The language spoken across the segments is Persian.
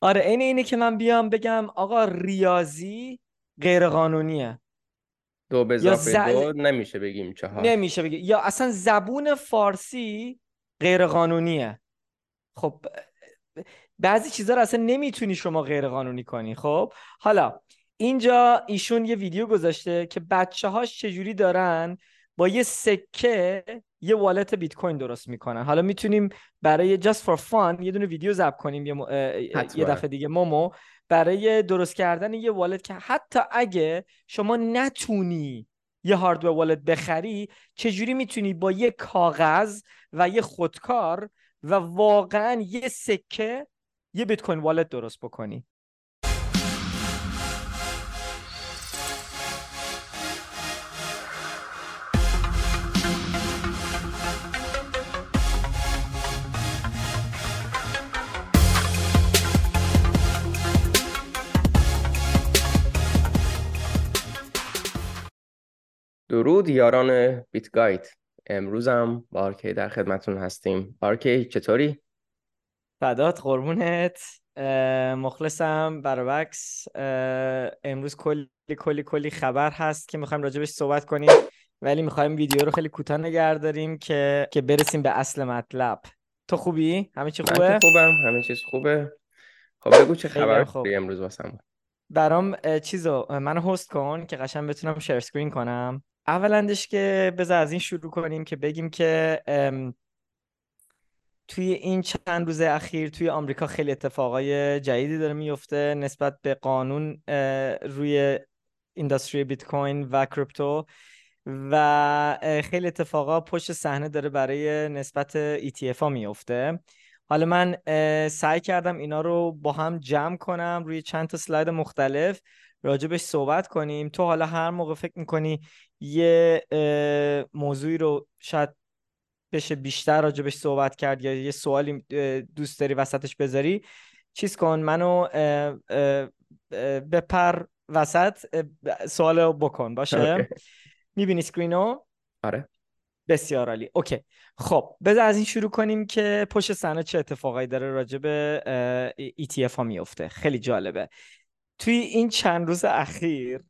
آره این اینه که من بیام بگم آقا ریاضی غیر قانونیه دو به یا اضافه ز- دو نمیشه بگیم چهار. نمیشه بگی. یا اصلا زبون فارسی غیر قانونیه خب بعضی چیزا رو اصلا نمی‌تونی شما غیر قانونی کنی خب؟ حالا اینجا ایشون یه ویدیو گذاشته که بچه هاش چجوری دارن با یه سکه یه والت بیت کوین درست می‌کنن. حالا می‌تونیم برای just for fun یه دونه ویدیو ضبط کنیم یه, م-. یه دفعه دیگه مومو. برای درست کردن یه والت که حتی اگه شما نتونی یه هاردور والت بخری چجوری می‌تونی با یه کاغذ و یه خودکار و واقعا یه سکه یه بیت کوین والت درست بکنی؟ درود یاران Bit Guide. امروز هم با آرکی در خدمتون هستیم. آرکی چطوری؟ فدات قربونت. مخلصم برابکس امروز کلی کلی کلی خبر هست که می‌خوایم راجبش صحبت کنیم ولی می‌خوایم ویدیو رو خیلی کوتاه نگه داریم که که برسیم به اصل مطلب. تو خوبی؟ همه چی من خوبه؟ که خوبم. همه چیز خوبه. خب بگو چه خبر خوب. امروز واسم برام چیزو منو host کن که قشنگ بتونم share screen کنم. اولندش که بذار از این شروع کنیم که بگیم که توی این چند روز اخیر توی آمریکا خیلی اتفاقای جدیدی داره میفته نسبت به قانون روی industry بیت کوین و کریپتو و خیلی اتفاقا پشت صحنه داره برای نسبت ETF ها میفته. حالا من سعی کردم اینا رو با هم جمع کنم روی چند تا اسلاید مختلف. راجبش صحبت کنیم. تو حالا هر موقع فکر می‌کنی یه موضوعی رو شاید بشه بیشتر راجبش صحبت کرد یا یه سوالی دوست داری وسطش بذاری چیز کن منو بپر وسط اه، سوالو بکن. باشه. می‌بینی سکرینو آره. بسیار عالی. اوکی. خب بذار از این شروع کنیم که پشت صحنه چه اتفاقایی داره راجع به اه، ETF ها میفته خیلی جالبه. توی این چند روز اخیر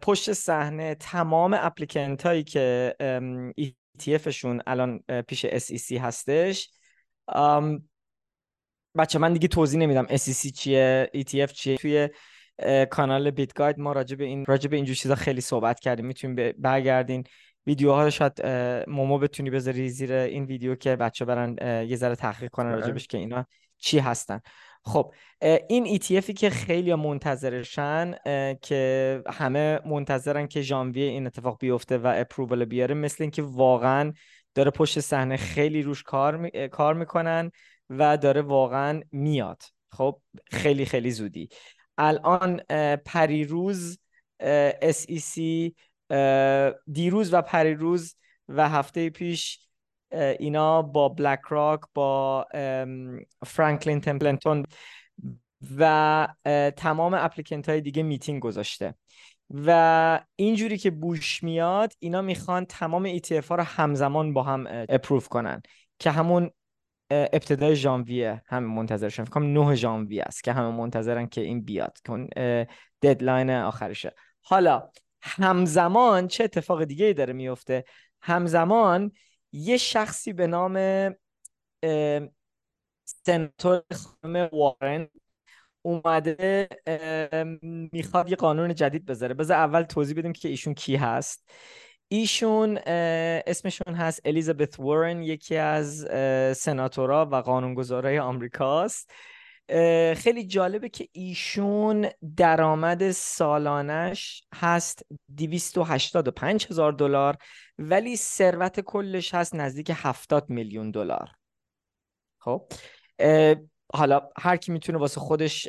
پشت صحنه تمام اپلیکنت هایی که ام، ETF شون الان پیش SEC هستش بچه من دیگه توضیح نمیدم SEC چیه ETF چیه. توی کانال بیت گاید ما راجع به این راجع به اینجور چیزا خیلی صحبت کردیم. می‌تونیم برگردین. ویدیوها رو شاید مومو بتونی بذاری زیر این ویدیو که بچه برن یه ذره تحقیق کنن حتما. راجبش که اینا چی هستن. خب این ETFی که خیلی منتظرشن که همه منتظرن که ژانویه این اتفاق بیفته و اپروول بیاره مثل اینکه واقعا داره پشت صحنه خیلی روش کار می... کار می‌کنن و داره واقعا میاد. خب خیلی خیلی زودی. الان پریروز SEC دیروز و پریروز و هفته پیش اینا با بلک راک با فرانکلین تمپلتون و تمام اپلیکنت های دیگه میتینگ گذاشته. و اینجوری که بوش میاد اینا می‌خوان تمام ETF ها رو همزمان با هم اپروف کنن که همون ابتدای ژانویه همه منتظرشن. فکر کنم 9 ژانویه است که همه منتظرن که این بیاد که ددلاین آخرشه. حالا همزمان چه اتفاق دیگه ای داره میفته؟ همزمان یه شخصی به نام اه، سناتور خانم وارن اومده می‌خواد یه قانون جدید بذاره. بذار اول توضیح بدیم که ایشون کی هست. ایشون اسمشون هست الیزابت وارن یکی از سناتورا و قانونگذارای آمریکاست. خیلی جالبه که ایشون درآمد سالانش هست 285 هزار دلار ولی ثروت کلش هست نزدیک 70 میلیون دلار. خب حالا هر کی می‌تونه واسه خودش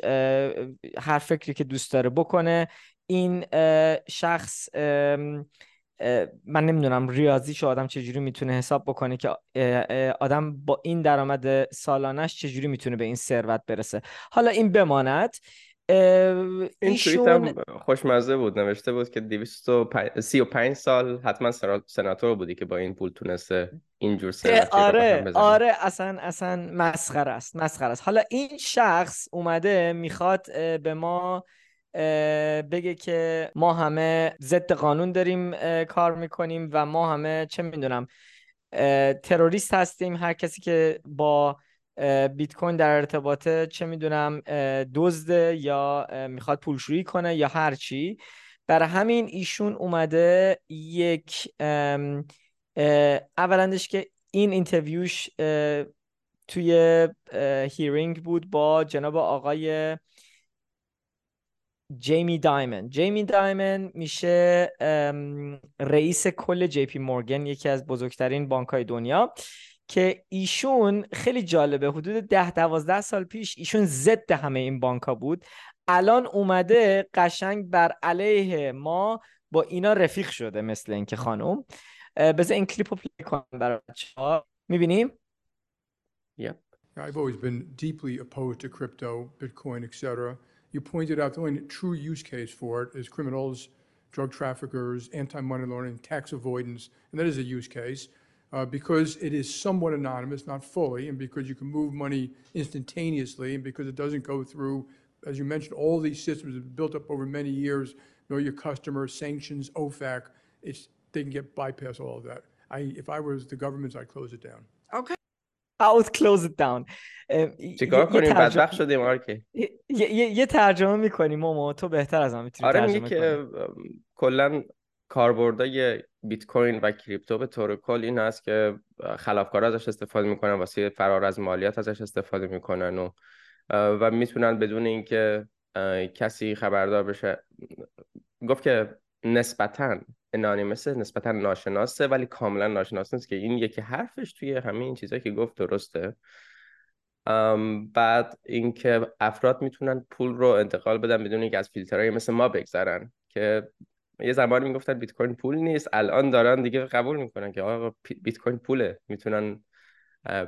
هر فکری که دوست داره بکنه. این شخص من نمی‌دونم ریاضیش آدم چجوری می‌تونه حساب بکنه که آدم با این درآمد سالانش چجوری می‌تونه به این ثروت برسه. حالا این بماند. این ایشون هم خوشمزه بود نوشته بود که 235 سال حتما سنا- سناتور بودی که با این پول تونسته اینجور آره آره اصلا اصلا مسخره است مسخره است. حالا این شخص اومده می‌خواد به ما بگه که ما همه ضد قانون داریم کار می‌کنیم و ما همه چه می‌دونم تروریست هستیم. هر کسی که با بیت کوین در ارتباطه چه می‌دونم دزده یا می‌خواد پولشویی کنه یا هر چی. برای همین ایشون اومده یک اولندش که این اینترویوش توی hearing بود با جناب آقای جیمی دایمن جیمی دایمن میشه رئیس کل JP Morgan یکی از بزرگترین بانک های دنیا که ایشون خیلی جالبه حدود ده دوازده سال پیش ایشون ضد همه این بانک ها بود. الان اومده قشنگ بر علیه ما با اینا رفیق شده مثل اینکه خانم. بذار این کلیپ رو پلی کنم برای بچه ها می‌بینیم Yep. I've always been deeply opposed to crypto, Bitcoin, etc. You pointed out the only true use case for it is criminals, drug traffickers, anti-money laundering, tax avoidance, and that is a use case uh, because it is somewhat anonymous, not fully, and because you can move money instantaneously, and because it doesn't go through, as you mentioned, all these systems have built up over many years, know your customer, sanctions, OFAC, it's, they can get bypass all of that. I, if I was the government, I'd close it down. Okay. Would close it down. چیکار کنیم؟ بدبخت شدیم آرکی. یه ترجمه می‌کنیم ما تو بهتر از من می‌تونی آره میگه که کلا کاربردای بیت کوین و کریپتو به طور کل این است که خلافکارا ازش استفاده می‌کنن واسه فرار از مالیات ازش استفاده می‌کنن و و می‌تونن بدون اینکه کسی خبردار بشه گفت که نسبتا انانیمسه نسبتا ناشناسه ولی کاملا ناشناس نیست که این یکی حرفش توی همه این چیزایی که گفت درسته. بعد اینکه افراد می‌تونن پول رو انتقال بدن بدون اینکه از فیلترهای مثل ما بگذرن که یه زمانی می‌گفتن بیت کوین پول نیست الان دارن دیگه قبول می‌کنن که آقا بیت کوین پوله می‌تونن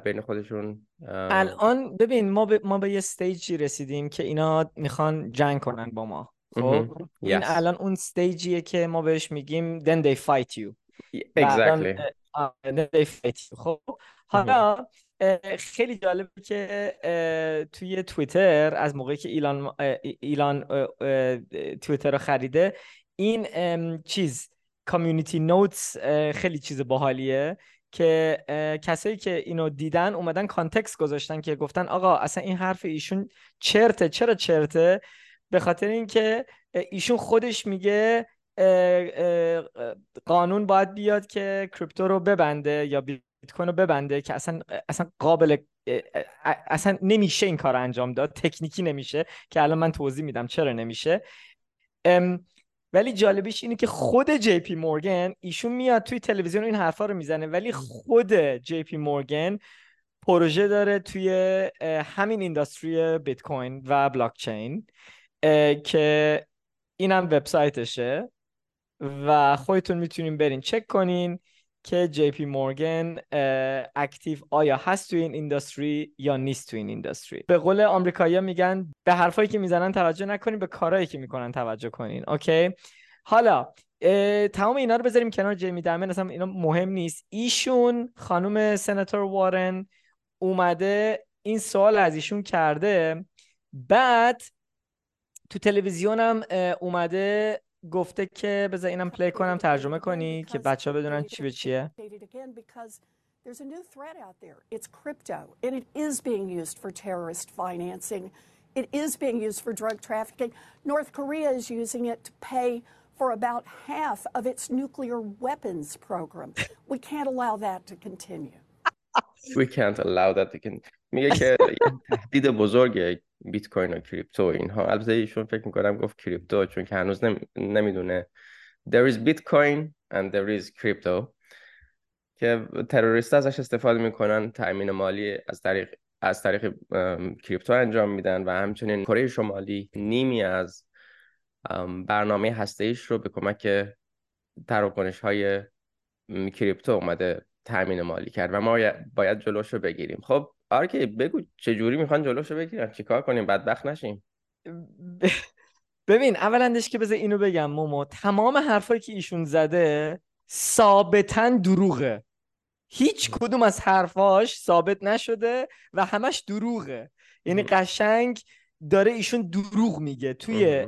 بین خودشون الان ببین ما به, ما به یه استیجی رسیدیم که اینا می‌خوان جنگ کنن با ما. خب این الان اون استیجیه که ما بهش میگیم then they fight you. Exactly. then they fight you. خب حالا خیلی جالبه که توی توییتر از موقعی که ایلان ایلان توییتر رو خریده این چیز کامیونیتی نوتس خیلی چیز باحالیه که کسایی که اینو دیدن اومدن کانتکست گذاشتن که گفتن آقا اصلا این حرف ایشون چرته؟ چرا چرته؟ به خاطر اینکه ایشون خودش میگه قانون باید بیاد که کریپتو رو ببنده یا بیت کوین رو ببنده که اصلا اصلا قابل اصلا نمیشه این کار انجام داد. تکنیکی نمیشه که الان من توضیح میدم چرا نمیشه. ولی جالبیش اینه که خود JP Morgan ایشون میاد توی تلویزیون این حرفا رو می‌زنه ولی خود JP Morgan پروژه داره توی همین industry بیت کوین و بلاک چین که اینم وبسایتشه و خودتون می‌تونین برین چک کنین که JP Morgan active آیا هست تو این industry یا نیست تو این industry. به قول آمریکایی‌ها میگن به حرفایی که می‌زنن توجه نکنین به کارهایی که می‌کنن توجه کنین okay؟ حالا تمام اینا رو بذاریم کنار جیمی دامن اصلا اینا مهم نیست. ایشون خانم سناتور وارن اومده این سوال از ایشون کرده. بعد تو تلویزیونم اومده گفته که بذار اینم پلی کنم ترجمه کنی که بچه ها بدونن چی به چیه There's a new threat out there. It's crypto, and it is being used for terrorist financing. It is being used for drug trafficking. North Korea is using it to pay for about half of its nuclear weapons program. We can't allow that to continue. We can't allow that to continue. میگه که تهدید بزرگه بیت کوین و کریپتو اینها. البته ایشون فکر می‌کنم گفت کریپتو چون که هنوز نمی‌دونه. There is bitcoin and there is crypto. که تروریست ازش استفاده می‌کنن تأمین مالی از طریق از طریق کریپتو انجام میدن و همچنین کره شمالی نیمی از برنامه هسته رو به کمک تراکنش های کریپتو اومده تأمین مالی کرد و ما باید جلوش رو بگیریم. خب آرکی بگو چه جوری می‌خوان جلوشو بگیرن؟ چیکار کنیم؟ بدبخت نشیم. ببین اولندش که بذار اینو بگم مومو تمام حرفایی که ایشون زده ثابتا دروغه. هیچ کدوم از حرفاش ثابت نشده و همش دروغه. یعنی قشنگ داره ایشون دروغ میگه. توی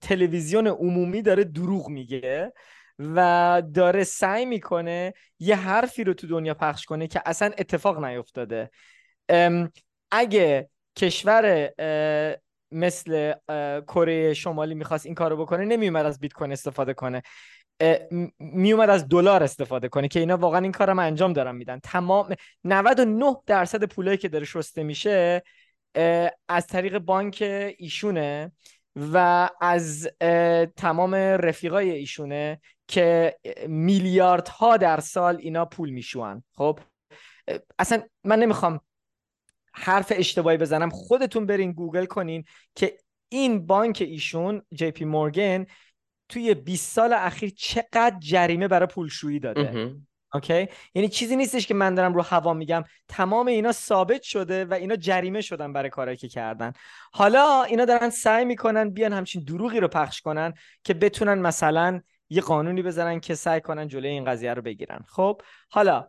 تلویزیون عمومی داره دروغ میگه. و داره سعی می‌کنه یه حرفی رو تو دنیا پخش کنه که اصلا اتفاق نیفتاده. اگه کشور مثل کره شمالی می‌خواست این کارو بکنه نمیومد از بیت کوین استفاده کنه. میومد از دلار استفاده کنه که اینا واقعا این کارم انجام دارن میدن. تمام 99 درصد پولایی که داره شسته میشه از طریق بانک ایشونه و از تمام رفیقای ایشونه که میلیاردها در سال اینا پول میشورن. خب؟ اصلا من نمی‌خوام حرف اشتباهی بزنم. خودتون برین گوگل کنین که این بانک ایشون JP Morgan توی 20 سال اخیر چقدر جریمه برای پولشویی داده. اوکی؟ یعنی چیزی نیستش که من دارم رو هوا میگم. تمام اینا ثابت شده و اینا جریمه شدن برای کارایی که کردن. حالا اینا دارن سعی می‌کنن بیان همچین دروغی رو پخش کنن که بتونن مثلا یه قانونی بزنن که سعی کنن جلوی این قضیه رو بگیرن خب حالا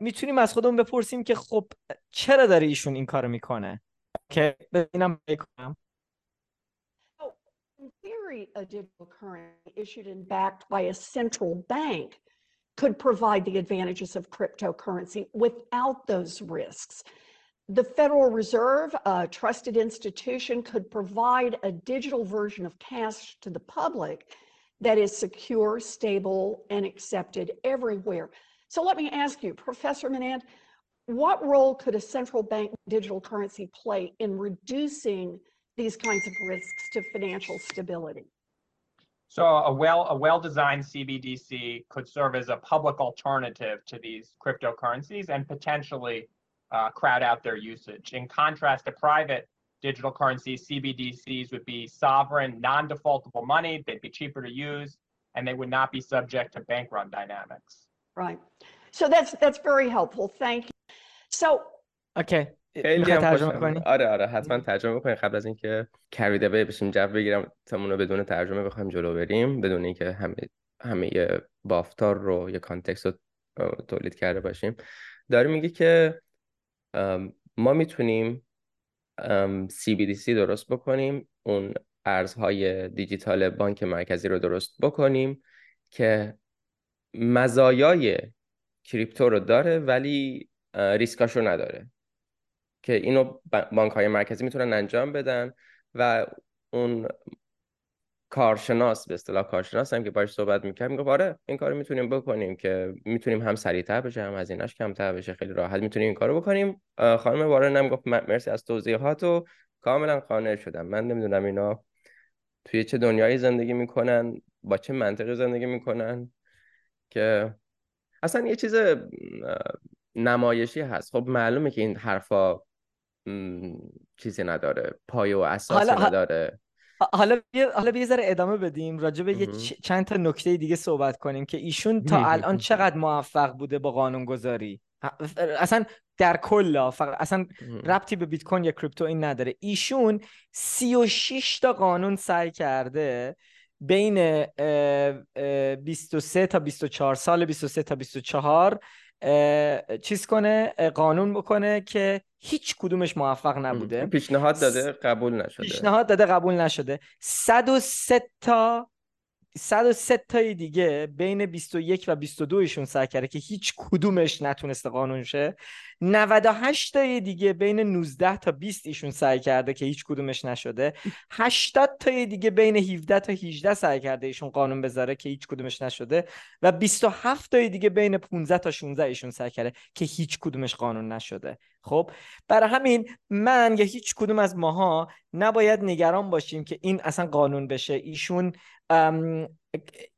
می‌تونیم از خودمون بپرسیم که خب چرا داره ایشون این کارو می‌کنه که ببینم بکنم a digital currency issued and backed by a central bank could provide the advantages of cryptocurrency without those risks. The Federal Reserve, a trusted institution, could provide a digital version of cash to the public that is secure, stable, and accepted everywhere. So let me ask you, Professor Manand, what role could a central bank digital currency play in reducing these kinds of risks to financial stability? So a well a well-designed CBDC could serve as a public alternative to these cryptocurrencies and potentially uh, crowd out their usage. In contrast to private digital currencies, CBDCs would be sovereign, non-defaultable money. They'd be cheaper to use, and they would not be subject to bank run dynamics. Right. So that's that's very helpful. Thank you. So okay. خیلی هم ترجمه آره آره حتما ترجمه بکنیم قبل از اینکه کریده اوی بشیم جو بگیرم تمون رو بدون ترجمه بخوایم جلو بریم بدون اینکه همه همه بافتار رو یه کانتکست رو تولید کرده باشیم داره میگه که ما میتونیم CBDC درست بکنیم. اون ارزهای دیجیتال بانک مرکزی رو درست بکنیم که مزایای کریپتو رو داره ولی ریسکاش رو نداره. که اینو بانک های مرکزی می‌تونن انجام بدن و اون کارشناس به اصطلاح کارشناس هم که باش صحبت می‌کنم میگه آره این کارو می‌تونیم بکنیم که می‌تونیم هم سریعتر بشه هم از ایناش کمتر بشه خیلی راحت می‌تونیم این کارو بکنیم. خانم وارن هم گفت مرسی از توضیحات و کاملا قانع شدم. من نمی‌دونم اینا توی چه دنیایی زندگی می‌کنن با چه منطقی زندگی می‌کنن که اصلا یه چیز نمایشی هست. خب معلومه که این حرفا چیزی نداره پایه و اساسی حالا نداره. حالا بیا حالا یه ذره ادامه بدیم راجع به یه چند تا نکته دیگه صحبت کنیم که ایشون تا الان چقدر موفق بوده با قانون گذاری اصلا در کل فقط اصلا ربطی به بیت کوین یا کریپتو این نداره. ایشون 36 تا قانون سعی کرده بین 23 تا 24 سال 23 تا 24 چیز کنه قانون بکنه که هیچ کدومش موفق نبوده. پیشنهاد داده قبول نشده. پیشنهاد داده قبول نشده. 103 تا 103 تای دیگه بین 21 و 22 ایشون سعی کرده که هیچ کدومش نتونسته قانون شه. 98 تای دیگه بین 19 تا 20 ایشون سعی کرده که هیچ کدومش نشده. 80 تای دیگه بین 17 تا 18 سعی کرده ایشون قانون بذاره که هیچ کدومش نشده. و 27 تای دیگه بین 15 تا 16 ایشون سعی کرده که هیچ کدومش قانون نشده. خب برای همین من یا هیچ کدوم از ماها نباید نگران باشیم که این اصلا قانون بشه. ایشون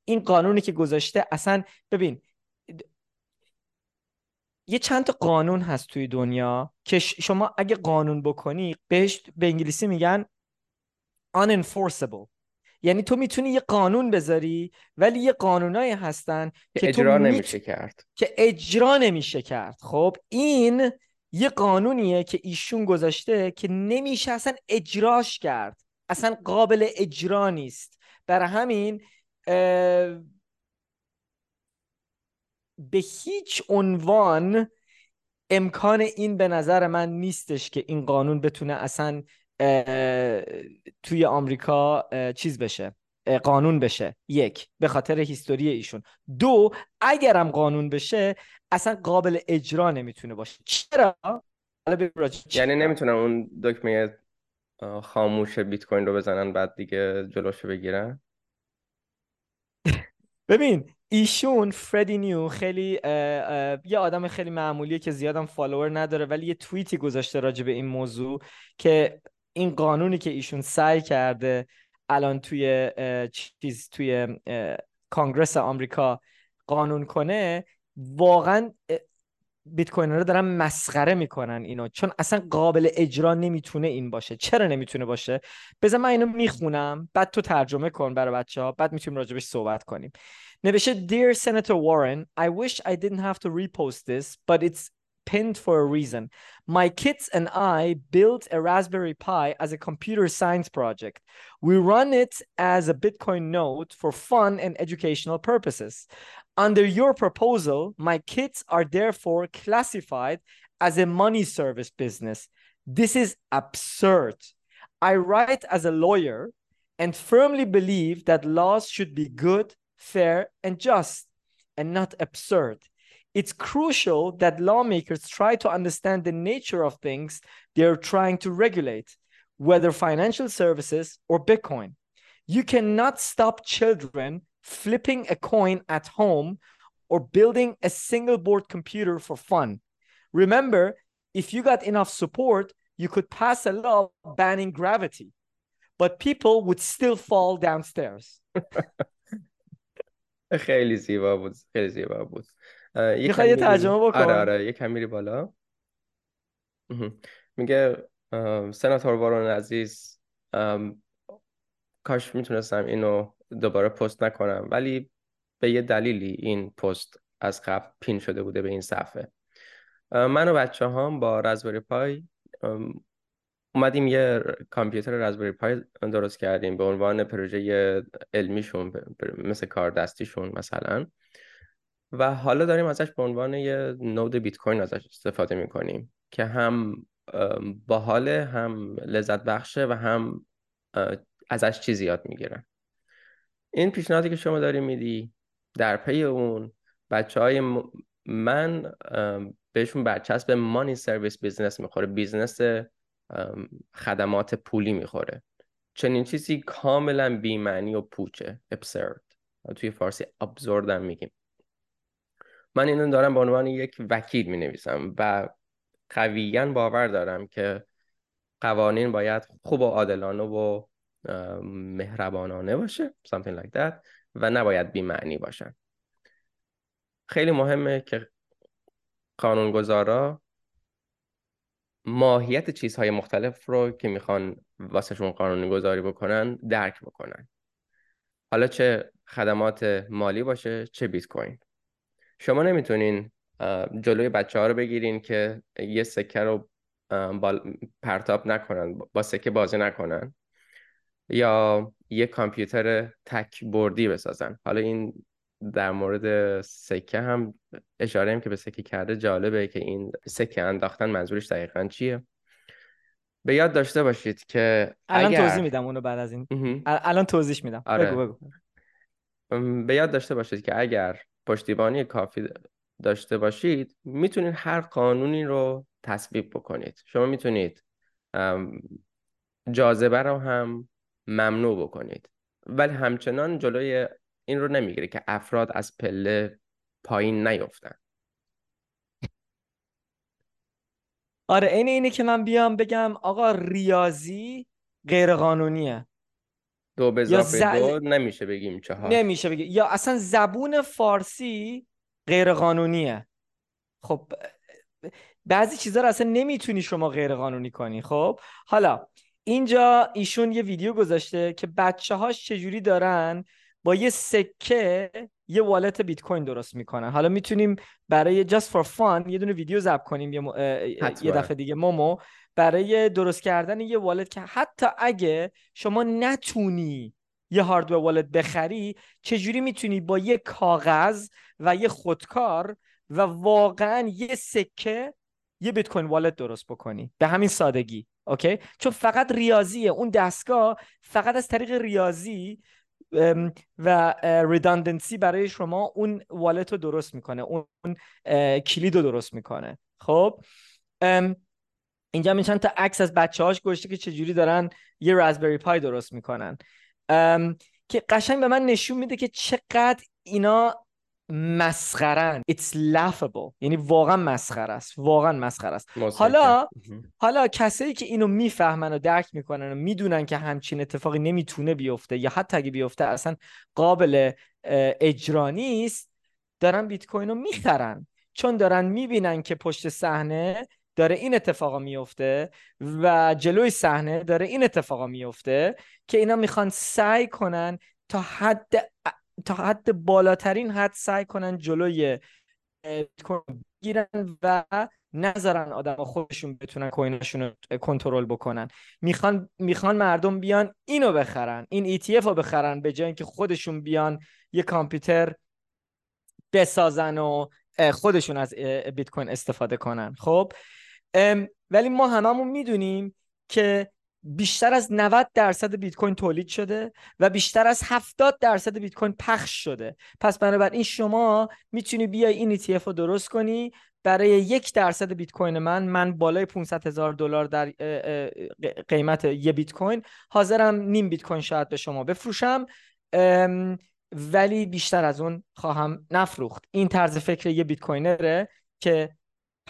این قانونی که گذاشته اصلا ببین یه چند تا قانون هست توی دنیا که شما اگه قانون بکنی بهش به انگلیسی میگن unenforceable. یعنی تو می‌تونی یه قانون بذاری ولی یه قانونایی هستن که اجرا نمیشه کرد. که اجرا نمیشه کرد. خب این یه قانونیه که ایشون گذاشته که نمیشه اصلا اجراش کرد. اصلا قابل اجرا نیست. برای همین به هیچ عنوان امکان این به نظر من نیستش که این قانون بتونه اصلا توی آمریکا چیز بشه قانون بشه. یک به خاطر هیستوری ایشون. دو اگرم قانون بشه اصلا قابل اجرا نمی‌تونه باشه. چرا؟ یعنی نمی‌تونن اون دکمه خاموش بیت کوین رو بزنن بعد دیگه جلوشو بگیرن. ببین ایشون فردی نیو خیلی یه آدم خیلی معمولیه که زیادم follower نداره ولی یه توییتی گذاشته راجع به این موضوع که این قانونی که ایشون سعی کرده الان توی چیز توی Congress آمریکا قانون کنه واقعا بیت کوین رو دارن مسخره می‌کنن اینو. چون اصلا قابل اجرا نمی‌تونه این باشه. چرا نمی‌تونه باشه؟ بذار من اینو می‌خونم. بعد تو ترجمه کن برای بچه ها بعد می‌تونیم راجبش صحبت کنیم. نوشته Dear Senator Warren I wish I didn't have to repost this but it's pinned for a reason my kids and I built a Raspberry Pi as a computer science project we run it as a Bitcoin node for fun and educational purposes Under your proposal, my kids are therefore classified as a money service business. This is absurd. I write as a lawyer and firmly believe that laws should be good, fair, and just, and not absurd It's crucial that lawmakers try to understand the nature of things they're trying to regulate, whether financial services or Bitcoin. You cannot stop children flipping a coin at home, or building a single board computer for fun. Remember, if you got enough support, you could pass a law banning gravity, but people would still fall downstairs. خیلی زیبا بود خیلی زیبا بود می‌خوای یه ترجمه بکن. آره آره یه کم میری بالا. میگه سناتور وارون عزیز کاش می‌تونستم اینو دوباره پست نکنم ولی به یه دلیلی این پست از قبل پین شده بوده به این صفحه. من و بچه هم با رزبری پای اومدیم یه کامپیوتر رزبری پای درست کردیم به عنوان پروژه علمیشون مثل کار دستیشون مثلا. و حالا داریم ازش به عنوان یه نود بیت کوین ازش استفاده می‌کنیم که هم باحاله هم لذت بخشه و هم ازش چیزی یاد می‌گیرن این پیشنهادی که شما داری میدی در پی اون بچه های من بهشون برچسب money service business می‌خوره business خدمات پولی می‌خوره. چنین چیزی کاملا بیمعنی و پوچه absurd توی فارسی ابزوردم میگیم. من اینو دارم به عنوان یک وکیل می نویسم و قویا باور دارم که قوانین باید خوب و عادلانه و مهربانانه باشه something like that و نباید بیمعنی باشن خیلی مهمه که قانونگذارا ماهیت چیزهای مختلف رو که می‌خوان واسهشون قانونی گذاری بکنن درک بکنن. حالا چه خدمات مالی باشه چه بیت کوین شما نمی‌تونین جلوی بچه ها رو بگیرین که یه سکه رو پرتاب نکنن با سکه بازی نکنن یا یه کامپیوتر تک بردی بسازن. حالا این در مورد سکه هم اشاره هم که به سکه کرده جالبه که این سکه انداختن منظورش دقیقا چیه. به یاد داشته باشید که الان توضیح میدم اونو بعد از این. الان توضیح میدم. آره. بگو بگو. به یاد داشته باشید که اگر پشتیبانی کافی داشته باشید می‌تونید هر قانونی رو تصویب بکنید. شما می‌تونید جاذبه رو هم ممنوع بکنید. ولی همچنان جلوی این رو نمی‌گیره که افراد از پله پایین نیفتن. آره این اینه که من بیام بگم آقا ریاضی غیر قانونیه دو به دو نمیشه بگیم چهار. نمیشه بگیم یا اصلا زبون فارسی غیر قانونیه خب بعضی چیزها رو اصلا نمی‌تونی شما غیر قانونی کنی خب؟ حالا اینجا ایشون یه ویدیو گذاشته که بچه هاش چجوری دارن با یه سکه یه والت بیت کوین درست می‌کنن حالا می‌تونیم برای just for fun یه دونه ویدیو ضبط کنیم یه, یه دفعه دیگه. مومو برای درست کردن یه والت که حتی اگه شما نتونی یه هاردور والت بخری چجوری می‌تونی با یه کاغذ و یه خودکار و واقعا یه سکه یه بیت کوین والت درست بکنی؟ به همین سادگی اوکی؟ چون فقط ریاضیه. اون دستگاه فقط از طریق ریاضی و ریداندنسی برای شما اون والت رو درست می‌کنه اون کلید رو درست می‌کنه. خب؟ اینجا می چند تا عکس از بچه هاش گشته که چجوری دارن یه رازبری پای درست می‌کنن. که قشنگ به من نشون میده که چقدر اینا مسخرن. It's laughable. یعنی واقعا مسخره است. واقعا مسخره است. حالا حالا کسایی که اینو می‌فهمن و درک می‌کنن و می‌دونن که همچین اتفاقی نمی‌تونه بیفته یا حتی اگه بیفته اصلا قابل اجرا نیست دارن بیت کوین رو می‌خرن. چون دارن می‌بینن که پشت صحنه داره این اتفاقا میفته و جلوی صحنه داره این اتفاقا میفته که اینا می‌خوان سعی کنن تا حد تا حد بالاترین حد سعی کنن جلوی بگیرن و نذارن آدم خودشون بتونن کوینشون رو کنترل بکنن. می‌خوان می‌خوان مردم بیان اینو بخرن این ETF رو بخرن به جای اینکه خودشون بیان یه کامپیوتر بسازن و خودشون از بیت کوین استفاده کنن. خب؟ ولی ما هممون می‌دونیم که بیشتر از 90 درصد بیت کوین تولید شده و بیشتر از 70 درصد بیت کوین پخش شده. پس بنابراین شما می‌تونی بیای این ETF رو درست کنی. برای یک درصد بیت کوین من من بالای 500 هزار دلار در قیمت یه بیت کوین. حاضرم نیم بیت کوین شاید به شما بفروشم. ولی بیشتر از اون خواهم نفروخت. این طرز فکر یه بیت کوینره که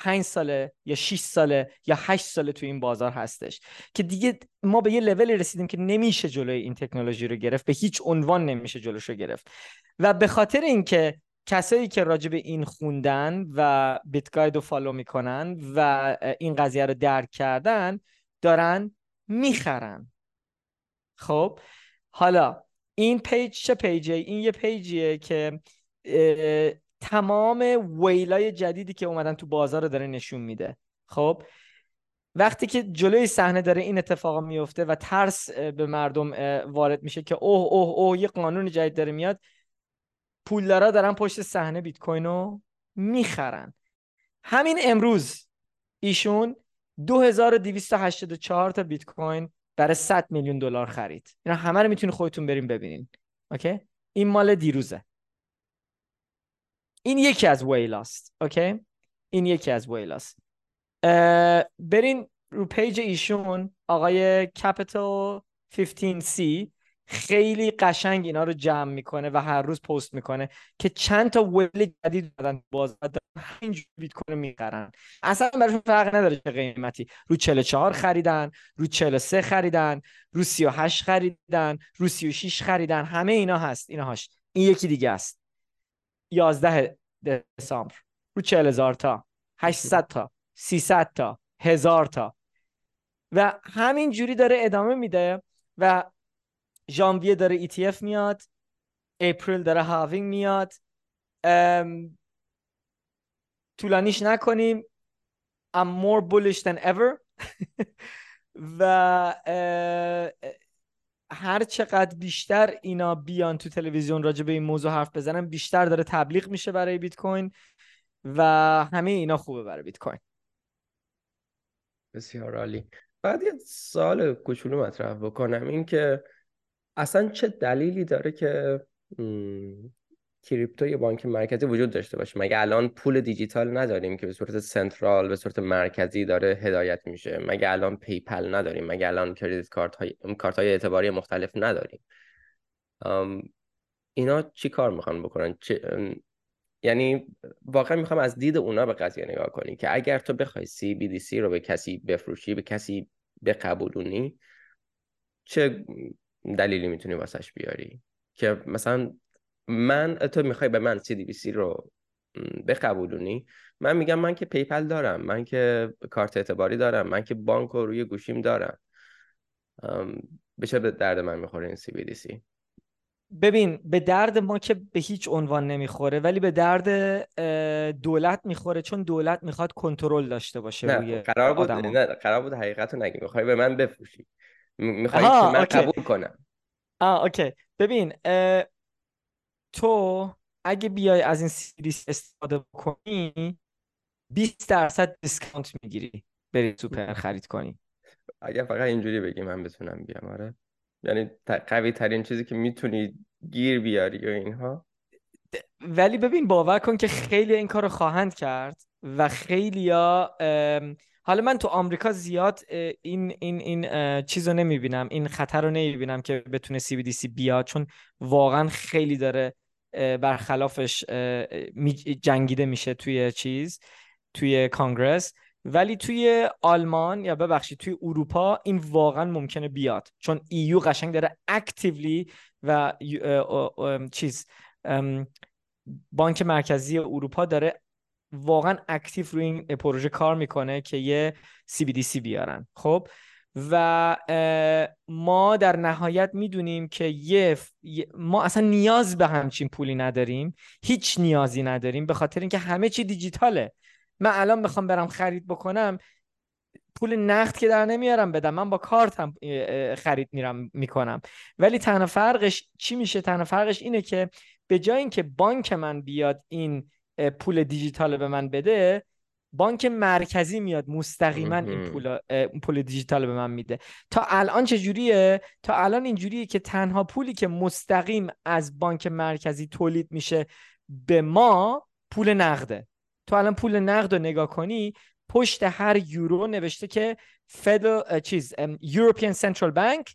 پنج ساله یا 6 ساله یا 8 ساله تو این بازار هستش که دیگه ما به یه لولی رسیدیم که نمیشه جلوی این تکنولوژی رو گرفت به هیچ عنوان نمیشه جلوش رو گرفت. و به خاطر اینکه کسایی که راجع به این خوندن و Bit Guide رو follow می‌کنن و این قضیه رو درک کردن دارن می‌خرن. خب؟ حالا این page چه page ه؟ این یه page یه که تمام whale های جدیدی که اومدن تو بازار رو داره نشون میده. خب وقتی که جلوی صحنه داره این اتفاق میفته و ترس به مردم وارد میشه که اوه اوه اوه یه قانون جدید داره میاد پولدارا دارن پشت صحنه بیت کوین رو می‌خرن. همین امروز ایشون 2284 تا بیت کوین برای 100 میلیون دلار خرید. اینا همه رو می‌تونید خودتون بریم ببینین. اوکی؟ این مال دیروزه. این یکی از ویلاست اوکی؟ این یکی از ویلاست برین رو پیج ایشون آقای کپیتال 15C خیلی قشنگ اینا رو جمع می‌کنه و هر روز پست می‌کنه که چند تا ویل جدید دادن باز بیت کوین می‌خرن. اصلا براشون فرق نداره چه قیمتی. رو 44 خریدن رو 43 خریدن رو 38 خریدن رو 36 خریدن همه اینا هست. اینا هاش این یکی دیگه است. 11 دسامبر. رو 40 هزار تا. 800 تا. 300 تا. هزار تا. و همین جوری داره ادامه میده و ژانویه داره ETF میاد. اپریل داره هاوینگ میاد. طولانیش نکنیم. I'm more bullish than ever. و هر چقدر بیشتر اینا بیان تو تلویزیون راجع به این موضوع حرف بزنن بیشتر داره تبلیغ میشه برای بیت کوین و همه اینا خوبه برای بیت کوین. بسیار عالی. بعد یه سوال کوچولو مطرح بکنم این که اصلا چه دلیلی داره که crypto یه بانک مرکزی وجود داشته باشه. مگه الان پول دیجیتال نداریم که به صورت central به صورت مرکزی داره هدایت میشه؟ مگه الان PayPal نداریم؟ مگه الان credit card های کارت های اعتباری مختلف نداریم؟ اینا چی کار می‌خوان بکنن؟ یعنی واقعا می‌خوام از دید اونا به قضیه نگاه کنی که اگر تو بخوای CBDC رو به کسی بفروشی به کسی بقبولونی چه دلیلی می‌تونی واسش بیاری؟ که مثلا من تو می‌خوای به من CDBC رو بقبولونی؟ من میگم من که پیپل دارم من که کارت اعتباری دارم من که بانک رو روی گوشیم دارم. به چه درد من می‌خوره این CBDC ببین به درد ما که به هیچ عنوان نمی‌خوره ولی به درد دولت می‌خوره چون دولت می‌خواد کنترل داشته باشه نه روی قرار بود آدما. نه قرار بود حقیقت رو نگی. می‌خوای به من بفروشی. می‌خوای که من okay. قبول کنم. آه okay. ببین تو اگه بیای از این سرویس استفاده بکنی 20 درصد discount می‌گیری بری سوپر خرید کنی. اگه فقط اینجوری بگی من بتونم بیام آره. یعنی قوی ترین چیزی که می‌تونی گیر بیاری یا اینها. ولی ببین باور کن که خیلی این کار رو خواهند کرد و خیلی ها حالا من تو آمریکا زیاد این این این چیز رو نمی‌بینم. این خطر رو نمی‌بینم که بتونه سی بی دی سی بیاد چون واقعا خیلی داره برخلافش جنگیده میشه توی چیز توی Congress. ولی توی آلمان یا ببخشید توی اروپا این واقعا ممکنه بیاد. چون EU قشنگ داره actively و چیز بانک مرکزی اروپا داره واقعا active روی این پروژه کار می‌کنه که یه CBDC بیارن. خب؟ و ما در نهایت می‌دونیم که یه ما اصلا نیاز به همچین پولی نداریم هیچ نیازی نداریم به خاطر اینکه همه چی دیجیتاله. من الان می‌خوام برم خرید بکنم پول نقد که در نمیارم بدم من با کارتم خرید میرم می‌کنم. ولی تنها فرقش چی میشه؟ تنها فرقش اینه که به جای اینکه بانک من بیاد این پول دیجیتال به من بده بانک مرکزی میاد مستقیما این پول پول دیجیتال به من میده. تا الان چه جوریه؟ تا الان اینجوریه که تنها پولی که مستقیم از بانک مرکزی تولید میشه به ما پول نقده. تو الان پول نقد رو نگاه کنی پشت هر یورو نوشته که فدر چیز European Central Bank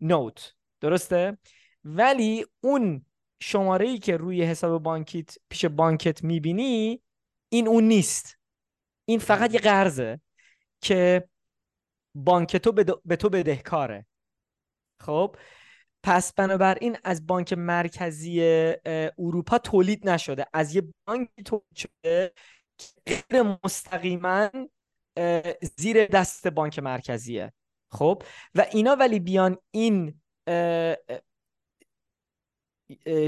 نوت درسته؟ ولی اون شماره ای که روی حساب بانکیت پیش بانکت می‌بینی این اون نیست. این فقط یه قرضه که بانک تو به تو بدهکاره. خب؟ پس بنابراین از بانک مرکزی اروپا تولید نشده. از یه بانک تولید شده غیر مستقیما زیر دست بانک مرکزیه. خب؟ و اینا ولی بیان این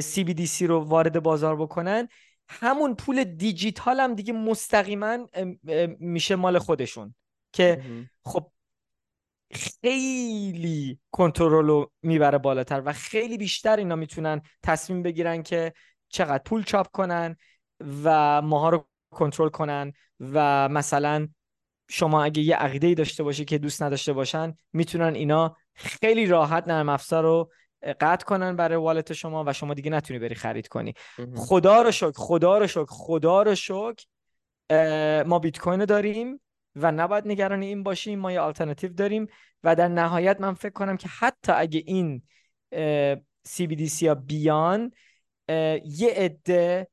CBDC رو وارد بازار بکنن همون پول دیجیتال هم دیگه مستقیما میشه مال خودشون. که خب خیلی کنترل رو می‌بره بالاتر و خیلی بیشتر اینا می‌تونن تصمیم بگیرن که چقدر پول چاپ کنن و ماها رو کنترل کنن و مثلا شما اگه یه عقیده داشته باشی که دوست نداشته باشن می‌تونن اینا خیلی راحت نرم افزار رو قطع کنن برای والت شما و شما دیگه نتونی بری خرید کنی. خدا رو شکر خدا رو شکر خدا رو شکر ما بیت کوین داریم و نباید نگران این باشیم ما یه آلترناتیو داریم و در نهایت من فکر کنم که حتی اگه این CBDC ها بیان یه عده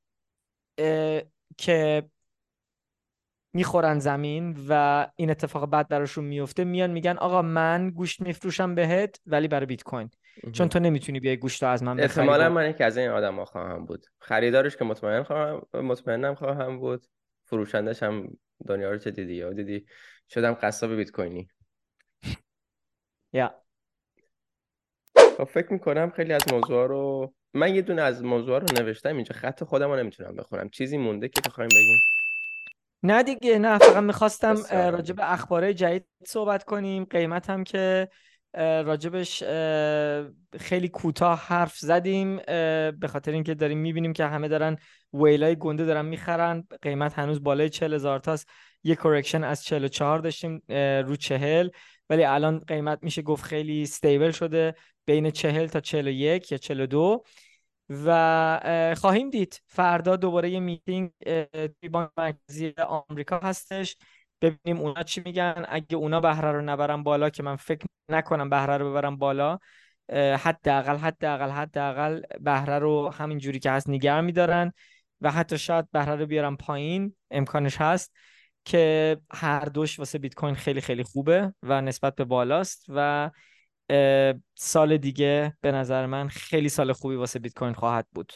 که می‌خورن زمین و این اتفاق بعد براشون میفته میان میگن آقا من گوشت میفروشم بهت ولی برای بیت کوین چون تو نمی‌تونی بیای گوشت از من بخری احتمالا من یکی از این آدم ها خواهم بود. خریدارش که مطمئن خواهم مطمئنم خواهم بود. فروشندش هم دنیا رو چه دیدی؟ یا دیدی شدم قصاب بیت کوینی یا. خب فکر می‌کنم خیلی از موضوع رو من یه دونه از موضوع رو نوشتم اینجا خط خودم رو نمی‌تونم بخونم. چیزی مونده که بخوایم بگیم. نه دیگه نه فقط می‌خواستم راجع به اخبار جدید صحبت کنیم. قیمت هم که راجبش خیلی کوتاه حرف زدیم به خاطر اینکه داریم می‌بینیم که همه دارن whale های گنده دارن می‌خرن. قیمت هنوز بالای 40 هزار تاست. یه correction از 44 داشتیم رو 40 ولی الان قیمت میشه گفت خیلی stable شده. بین 40 تا 41 یا 42 و خواهیم دید فردا دوباره یه میتینگ توی بانک مرکزی آمریکا هستش. ببینیم اونا چی میگن. اگه اونا بهره رو نبرن بالا که من فکر نکنم بهره رو ببرم بالا حداقل حداقل حداقل بهره رو همین جوری که هست نگه میدارن و حتی شاید بهره رو بیارم پایین امکانش هست که هر دوش واسه بیت کوین خیلی خیلی خوبه و نسبت به بالاست و سال دیگه به نظر من خیلی سال خوبی واسه بیت کوین خواهد بود.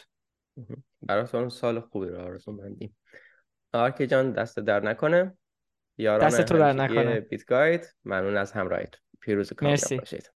برای سال خوبی رو آرزو مندیم آرکی جان دست در نکنه. یاران دست تو در نکنه. بیت گاید. ممنون از همراهیت پیروز کامل باشید.